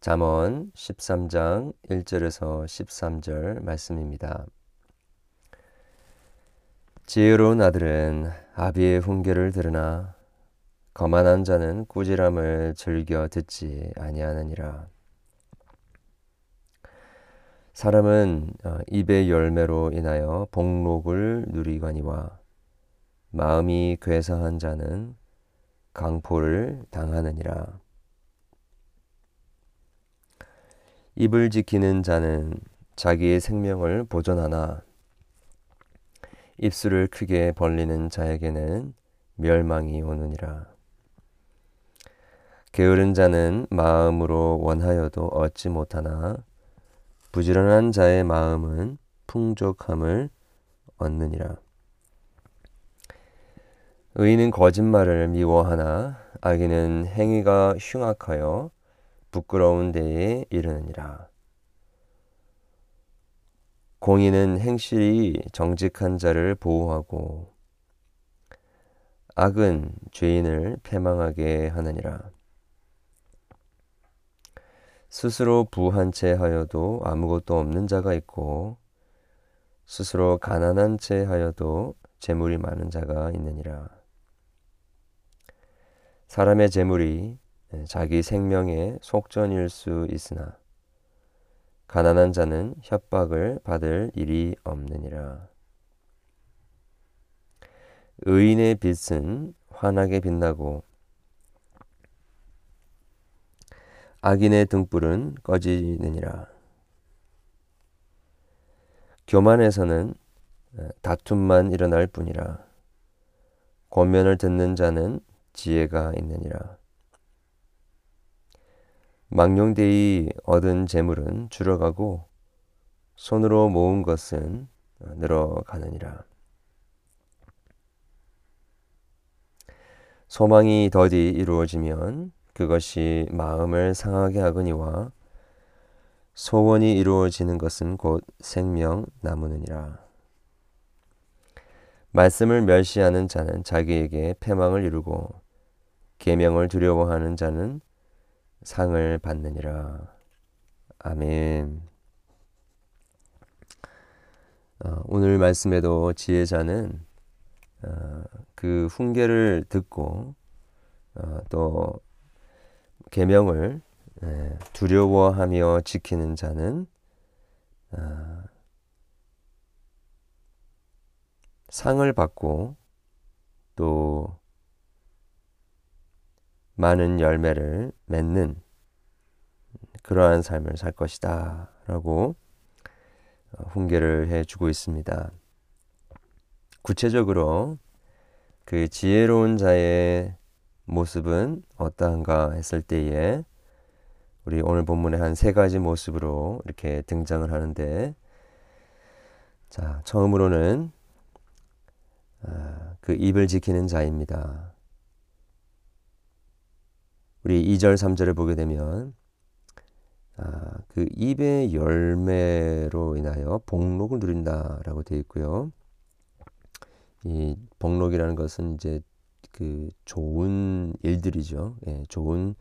잠언 13장 1절에서 13절 말씀입니다. 지혜로운 아들은 아비의 훈계를 들으나 거만한 자는 꾸지람을 즐겨 듣지 아니하느니라. 사람은 어, 입의 열매로 인하여 복록을 누리거니와 마음이 괴사한 자는 강포를 당하느니라. 입을 지키는 자는 자기의 생명을 보존하나 입술을 크게 벌리는 자에게는 멸망이 오느니라. 게으른 자는 마음으로 원하여도 얻지 못하나 부지런한 자의 마음은 풍족함을 얻느니라. 의인은 거짓말을 미워하나 악인은 행위가 흉악하여 부끄러운 데에 이르느니라. 공의는 행실이 정직한 자를 보호하고 악은 죄인을 패망하게 하느니라. 스스로 부한 채 하여도 아무것도 없는 자가 있고 스스로 가난한 채 하여도 재물이 많은 자가 있느니라. 사람의 재물이 네, 자기 생명의 속전일 수 있으나 가난한 자는 협박을 받을 일이 없느니라. 의인의 빛은 환하게 빛나고 악인의 등불은 꺼지느니라. 교만에서는 다툼만 일어날 뿐이라. 권면을 듣는 자는 지혜가 있느니라. 망령되이 얻은 재물은 줄어가고 손으로 모은 것은 늘어가느니라. 소망이 더디 이루어지면 그것이 마음을 상하게 하거니와 소원이 이루어지는 것은 곧 생명 나무느니라. 말씀을 멸시하는 자는 자기에게 패망을 이루고 계명을 두려워하는 자는 상을 받느니라. 아멘. 어, 오늘 말씀에도 지혜자는 어, 그 훈계를 듣고 어, 또 계명을 예, 두려워하며 지키는 자는 어, 상을 받고 또 많은 열매를 맺는 그러한 삶을 살 것이다. 라고 어, 훈계를 해주고 있습니다. 구체적으로 그 지혜로운 자의 모습은 어떠한가 했을 때에 우리 오늘 본문의 한세 가지 모습으로 이렇게 등장을 하는데 자 처음으로는 아, 그 입을 지키는 자입니다. 우리 2절 3절을 보게 되면 아, 그 입의 열매로 인하여 복록을 누린다라고 되어 있고요. 이 복록이라는 것은 이제 그 좋은 일들이죠. 예, 좋은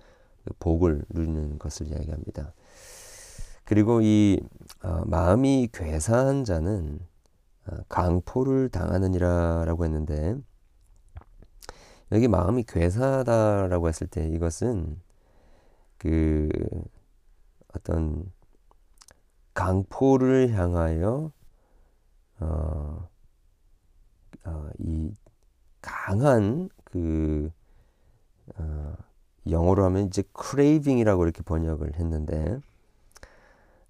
그 복을 누리는 것을 이야기합니다. 그리고 이 어, 마음이 괴사한 자는 어, 강포를 당하느니라라고 했는데 여기 마음이 괴사다라고 했을 때 이것은 그 어떤 강포를 향하여 어, 어, 이 강한 그 어, 영어로 하면 이제 craving이라고 이렇게 번역을 했는데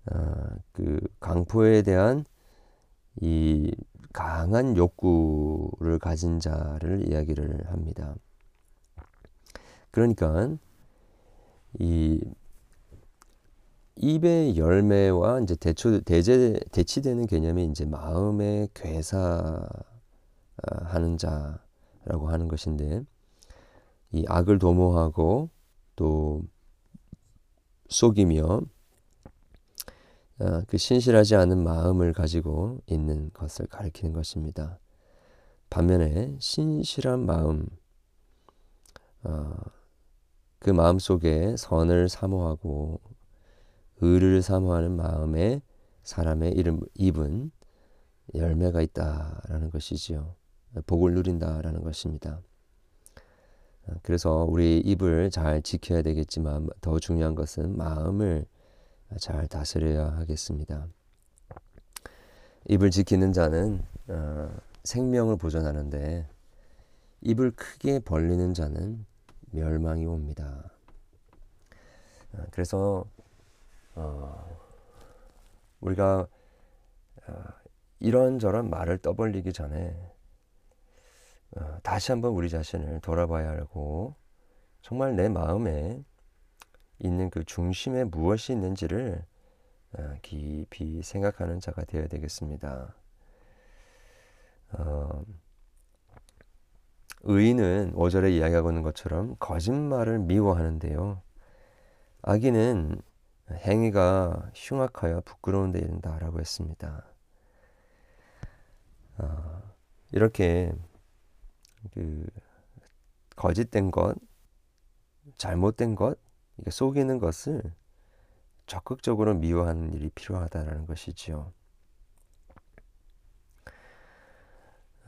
어, 그 강포에 대한 이 강한 욕구를 가진 자를 이야기를 합니다. 그러니까 이 입의 열매와 이제 대초 대제 대치되는 개념이 이제 마음의 괴사하는 자라고 하는 것인데 이 악을 도모하고 또 속이며 어, 그 신실하지 않은 마음을 가지고 있는 것을 가리키는 것입니다. 반면에 신실한 마음, 어, 그 마음 속에 선을 사모하고 의를 사모하는 마음에 사람의 이름 입은 열매가 있다라는 것이지요. 복을 누린다라는 것입니다. 그래서 우리 입을 잘 지켜야 되겠지만 더 중요한 것은 마음을 잘 다스려야 하겠습니다. 입을 지키는 자는 어, 생명을 보존하는데 입을 크게 벌리는 자는 멸망이 옵니다. 어, 그래서 어, 우리가 어, 이런저런 말을 떠벌리기 전에 어, 다시 한번 우리 자신을 돌아봐야 하고 정말 내 마음에 있는 그 중심에 무엇이 있는지를 어, 깊이 생각하는 자가 되어야 되겠습니다. 어, 의인은 5절에 이야기하고 있는 것처럼 거짓말을 미워하는데요. 악인은 행위가 흉악하여 부끄러운 데 이른다라고 했습니다. 어, 이렇게 그 거짓된 것, 잘못된 것, 이게 속이는 것을 적극적으로 미워하는 일이 필요하다라는 것이지요.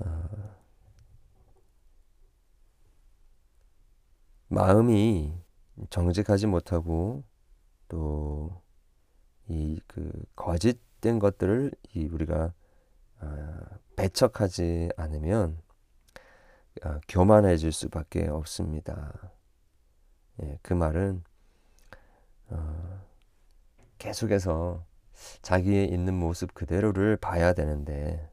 어, 마음이 정직하지 못하고 또 이 그 거짓된 것들을 이 우리가 어, 배척하지 않으면 어, 교만해질 수밖에 없습니다. 예, 그 말은 어, 계속해서 자기의 있는 모습 그대로를 봐야 되는데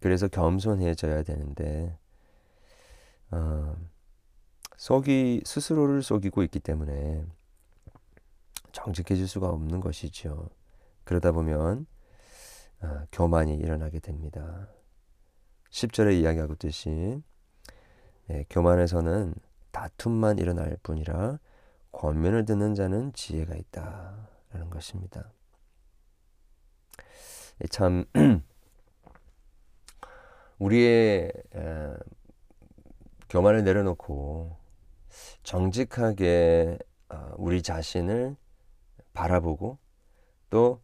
그래서 겸손해져야 되는데 어, 속이 스스로를 속이고 있기 때문에 정직해질 수가 없는 것이죠. 그러다 보면 어, 교만이 일어나게 됩니다. 10절에 이야기하고 있듯이 예, 교만에서는 다툼만 일어날 뿐이라 권면을 듣는 자는 지혜가 있다 라는 것입니다. 예, 참 우리의 에, 교만을 내려놓고 정직하게 어, 우리 자신을 바라보고 또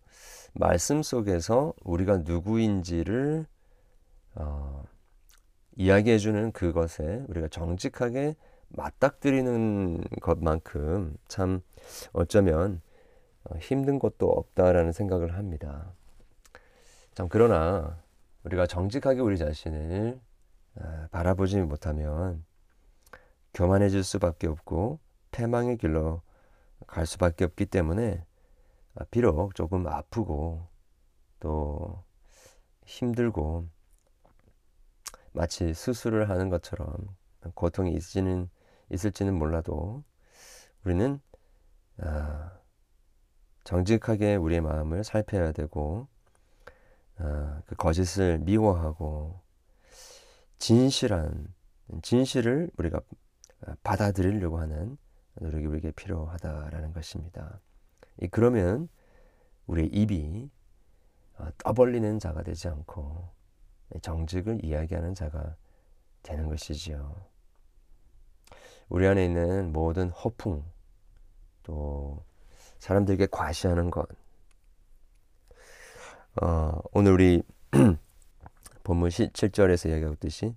말씀 속에서 우리가 누구인지를 어, 이야기해주는 그것에 우리가 정직하게 맞닥뜨리는 것만큼 참 어쩌면 어, 힘든 것도 없다라는 생각을 합니다. 참 그러나 우리가 정직하게 우리 자신을 아, 바라보지 못하면 교만해질 수밖에 없고 패망의 길로 갈 수밖에 없기 때문에 아, 비록 조금 아프고 또 힘들고 마치 수술을 하는 것처럼 고통이 있지는 있을지는 몰라도 우리는 아, 정직하게 우리의 마음을 살펴야 되고 아, 그 거짓을 미워하고 진실한 진실을 우리가 받아들이려고 하는 노력이 우리에게 필요하다라는 것입니다. 그러면 우리의 입이 어, 떠벌리는 자가 되지 않고 정직을 이야기하는 자가 되는 것이지요. 우리 안에 있는 모든 허풍, 또 사람들에게 과시하는 것. 어, 오늘 우리 본문 7절에서 이야기하고 있듯이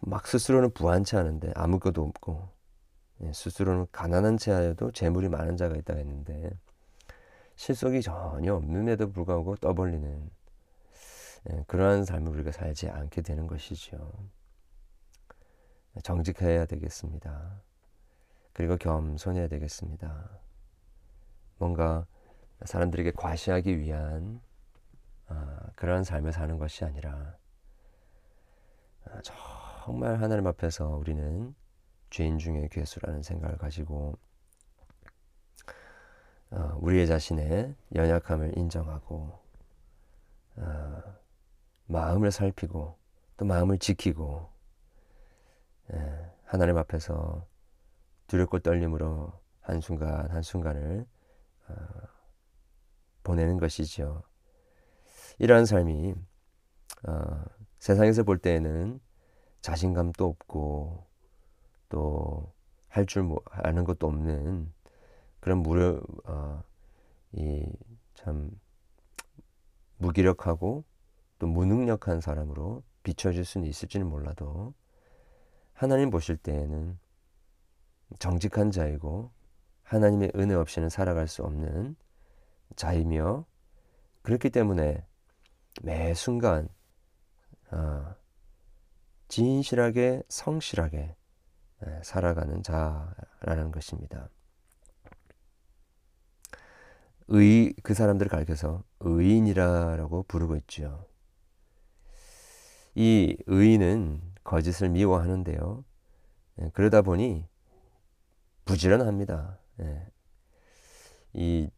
막 스스로는 부한 채 하는데 아무것도 없고 예, 스스로는 가난한 채 하여도 재물이 많은 자가 있다 했는데 실속이 전혀 없는데도 불구하고 떠벌리는 예, 그러한 삶을 우리가 살지 않게 되는 것이죠. 정직해야 되겠습니다. 그리고 겸손해야 되겠습니다. 뭔가 사람들에게 과시하기 위한 아, 그러한 삶을 사는 것이 아니라 아, 정말 하나님 앞에서 우리는 죄인 중에 괴수라는 생각을 가지고 어, 우리의 자신의 연약함을 인정하고 어, 마음을 살피고 또 마음을 지키고 예, 하나님 앞에서 두렵고 떨림으로 한순간 한순간을 어, 보내는 것이죠. 이러한 삶이 어, 세상에서 볼 때에는 자신감도 없고 또 할 줄 아는 것도 없는 그런 무료 어, 이참 무기력하고 또 무능력한 사람으로 비춰질 수는 있을지는 몰라도 하나님 보실 때에는 정직한 자이고 하나님의 은혜 없이는 살아갈 수 없는 자이며 그렇기 때문에 매 순간 아, 진실하게 성실하게 살아가는 자라는 것입니다. 의, 그 사람들을 가리켜서 의인이라고 부르고 있죠. 이 의인은 거짓을 미워하는데요. 예, 그러다 보니 부지런합니다. 예. 이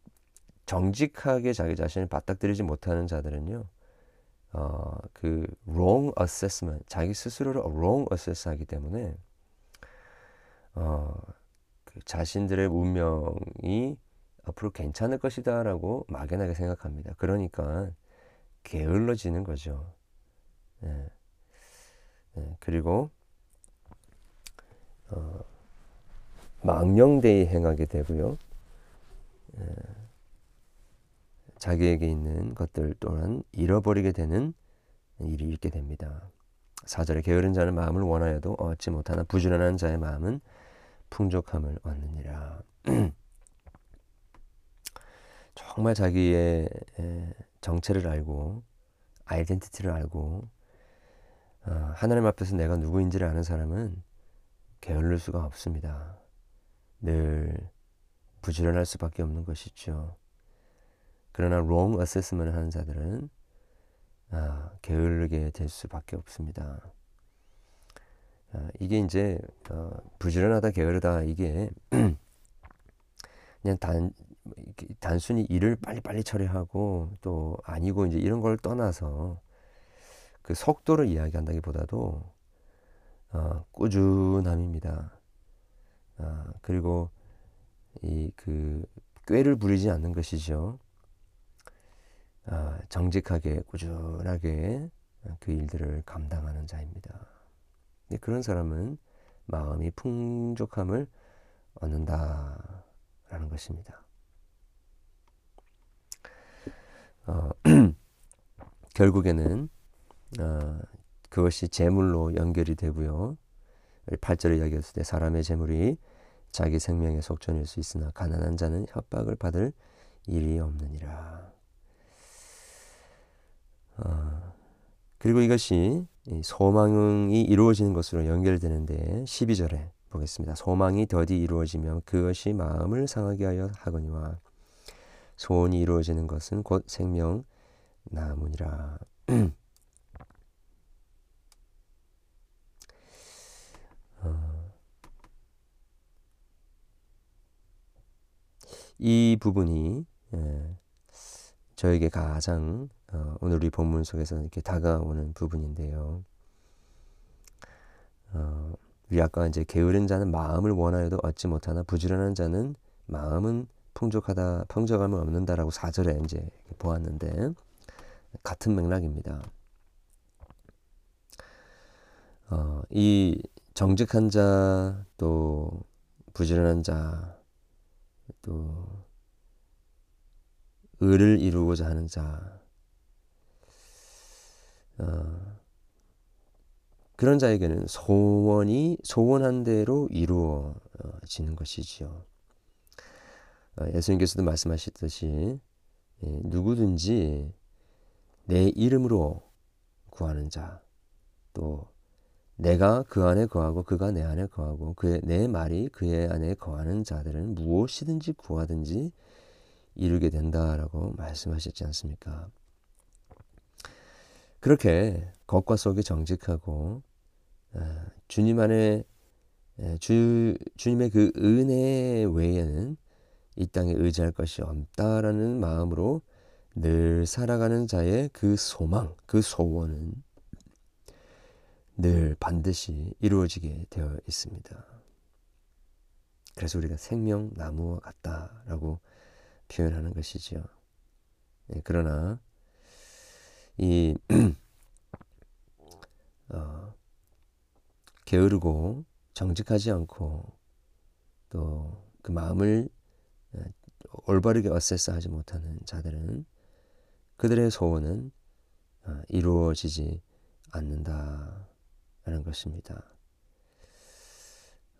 정직하게 자기 자신을 바닥들이지 못하는 자들은요, 어, 그 wrong assessment, 자기 스스로를 wrong assess하기 때문에 어, 그 자신들의 운명이 앞으로 괜찮을 것이다라고 막연하게 생각합니다. 그러니까 게을러지는 거죠. 예. 예. 그리고 어, 망령되이 행하게 되고요. 예. 자기에게 있는 것들 또한 잃어버리게 되는 일이 있게 됩니다. 사절에 게으른 자는 마음을 원하여도 얻지 못하나 부지런한 자의 마음은 풍족함을 얻느니라. 정말 자기의 정체를 알고 아이덴티티를 알고 어, 하나님 앞에서 내가 누구인지를 아는 사람은 게을를 수가 없습니다. 늘 부지런할 수밖에 없는 것이죠. 그러나 wrong assessment 하는 자들은 아, 게으르게 될 수밖에 없습니다. 아, 이게 이제 어, 부지런하다 게으르다 이게 그냥 단 단순히 일을 빨리빨리 처리하고 또 아니고 이제 이런 걸 떠나서 그 속도를 이야기한다기보다도 어, 꾸준함입니다. 아, 그리고 이 그 꾀를 부리지 않는 것이죠. 아, 정직하게 꾸준하게 그 일들을 감당하는 자입니다. 그런 사람은 마음이 풍족함을 얻는다라는 것입니다. 어, 결국에는 어, 그것이 재물로 연결이 되고요. 8절에 이야기했을 때 사람의 재물이 자기 생명의 속전일 수 있으나 가난한 자는 협박을 받을 일이 없느니라. 어, 그리고 이것이 소망이 이루어지는 것으로 연결되는데 12절에 보겠습니다. 소망이 더디 이루어지면 그것이 마음을 상하게 하여 하거니와 소원이 이루어지는 것은 곧 생명 나무니라. 이 부분이 예, 저에게 가장 어, 오늘 우리 본문 속에서 이렇게 다가오는 부분인데요. 어, 우리 아까 이제 게으른 자는 마음을 원하여도 얻지 못하나 부지런한 자는 마음은 풍족하다 풍족함을 얻는다라고 사절에 이제 보았는데 같은 맥락입니다. 어, 이 정직한 자, 또 부지런한 자, 또 의를 이루고자 하는 자, 어, 그런 자에게는 소원이 소원한 대로 이루어지는 것이지요. 어, 예수님께서도 말씀하셨듯이 예, 누구든지 내 이름으로 구하는 자, 또 내가 그 안에 거하고 그가 내 안에 거하고 그의 내 말이 그의 안에 거하는 자들은 무엇이든지 구하든지 이루게 된다라고 말씀하셨지 않습니까? 그렇게 겉과 속이 정직하고 아, 주님 안에 주 주님의 그 은혜 외에는 이 땅에 의지할 것이 없다라는 마음으로 늘 살아가는 자의 그 소망, 그 소원은 늘 반드시 이루어지게 되어 있습니다. 그래서 우리가 생명나무와 같다라고 표현하는 것이지요. 네, 그러나 이 어, 게으르고 정직하지 않고 또 그 마음을 올바르게 어세스하지 못하는 자들은 그들의 소원은 어, 이루어지지 않는다 라는 것입니다.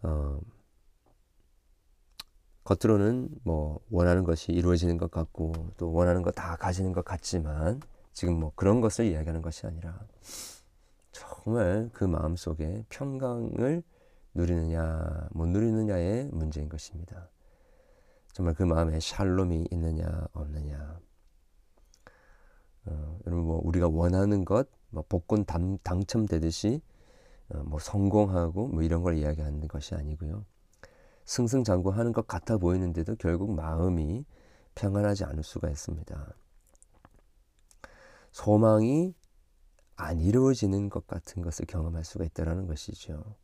어, 겉으로는 뭐 원하는 것이 이루어지는 것 같고 또 원하는 것다 가지는 것 같지만 지금 뭐 그런 것을 이야기하는 것이 아니라 정말 그 마음 속에 평강을 누리느냐 못 누리느냐의 문제인 것입니다. 정말 그 마음에 샬롬이 있느냐 없느냐. 어, 여러분 뭐 우리가 원하는 것, 뭐 복권 당, 당첨되듯이 어, 뭐 성공하고 뭐 이런 걸 이야기하는 것이 아니고요. 승승장구하는 것 같아 보이는데도 결국 마음이 평안하지 않을 수가 있습니다. 소망이 안 이루어지는 것 같은 것을 경험할 수가 있다는 것이죠.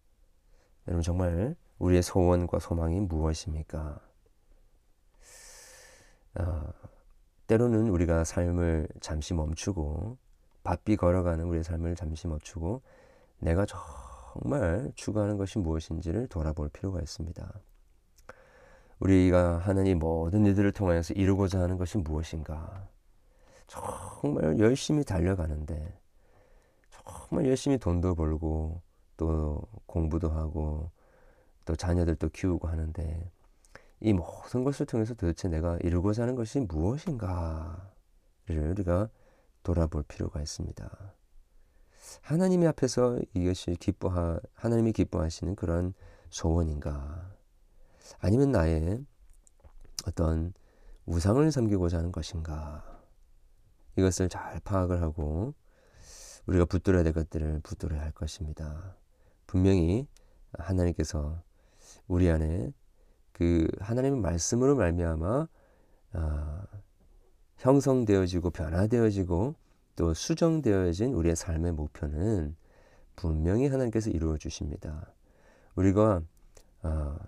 여러분 정말 우리의 소원과 소망이 무엇입니까? 어, 때로는 우리가 삶을 잠시 멈추고 바삐 걸어가는 우리의 삶을 잠시 멈추고 내가 정말 추구하는 것이 무엇인지를 돌아볼 필요가 있습니다. 우리가 하는 이 모든 일들을 통하여서 이루고자 하는 것이 무엇인가? 정말 열심히 달려가는데 정말 열심히 돈도 벌고 또 공부도 하고 또 자녀들도 키우고 하는데 이 모든 것을 통해서 도대체 내가 이루고자 하는 것이 무엇인가를 우리가 돌아볼 필요가 있습니다. 하나님의 앞에서 이것이 기뻐하 하나님이 기뻐하시는 그런 소원인가? 아니면 나의 어떤 우상을 섬기고자 하는 것인가? 이것을 잘 파악을 하고 우리가 붙들어야 될 것들을 붙들어야 할 것입니다. 분명히 하나님께서 우리 안에 그 하나님의 말씀으로 말미암아 아, 형성되어지고 변화되어지고 또 수정되어진 우리의 삶의 목표는 분명히 하나님께서 이루어 주십니다. 우리가 아,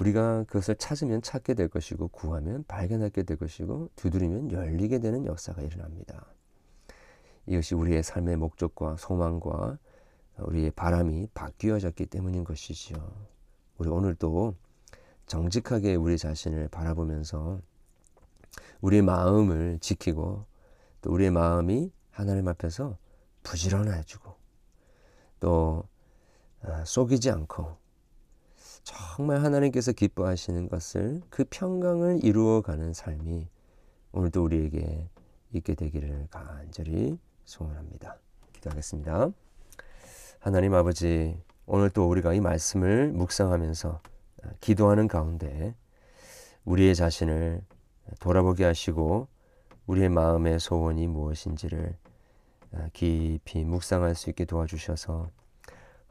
우리가 그것을 찾으면 찾게 될 것이고 구하면 발견하게 될 것이고 두드리면 열리게 되는 역사가 일어납니다. 이것이 우리의 삶의 목적과 소망과 우리의 바람이 바뀌어졌기 때문인 것이지요. 우리 오늘도 정직하게 우리 자신을 바라보면서 우리의 마음을 지키고 또 우리의 마음이 하나님 앞에서 부지런해지고 또 아, 속이지 않고 정말 하나님께서 기뻐하시는 것을 그 평강을 이루어가는 삶이 오늘도 우리에게 있게 되기를 간절히 소원합니다. 기도하겠습니다. 하나님 아버지, 오늘 또 우리가 이 말씀을 묵상하면서 기도하는 가운데 우리의 자신을 돌아보게 하시고 우리의 마음의 소원이 무엇인지를 깊이 묵상할 수 있게 도와주셔서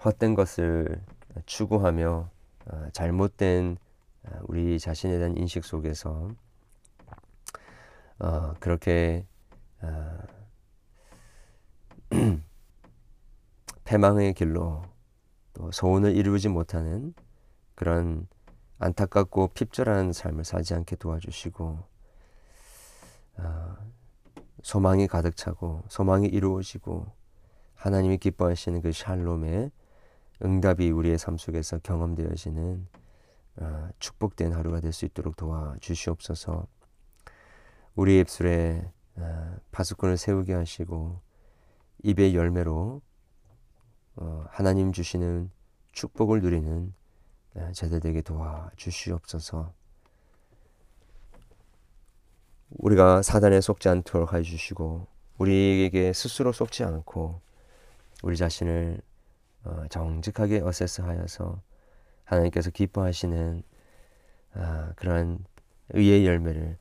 헛된 것을 추구하며 어, 잘못된 어, 우리 자신에 대한 인식 속에서 어, 그렇게 패망의 길로 또 소원을 이루지 못하는 그런 안타깝고 핍절한 삶을 살지 않게 도와주시고 소망이 가득 차고 소망이 이루어지고 하나님이 기뻐하시는 그 샬롬의 응답이 우리의 삶 속에서 경험되어지는 어, 축복된 하루가 될 수 있도록 도와주시옵소서. 우리 입술에 어, 파수꾼을 세우게 하시고 입의 열매로 어, 하나님 주시는 축복을 누리는 어, 제자들에게 도와주시옵소서. 우리가 사단에 속지 않도록 해주시고 우리에게 스스로 속지 않고 우리 자신을 어, 정직하게 어세스하여서 하나님께서 기뻐하시는 아, 그러한 의의 열매를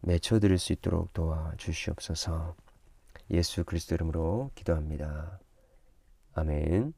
맺혀드릴 수 있도록 도와주시옵소서 예수 그리스도 이름으로 기도합니다. 아멘.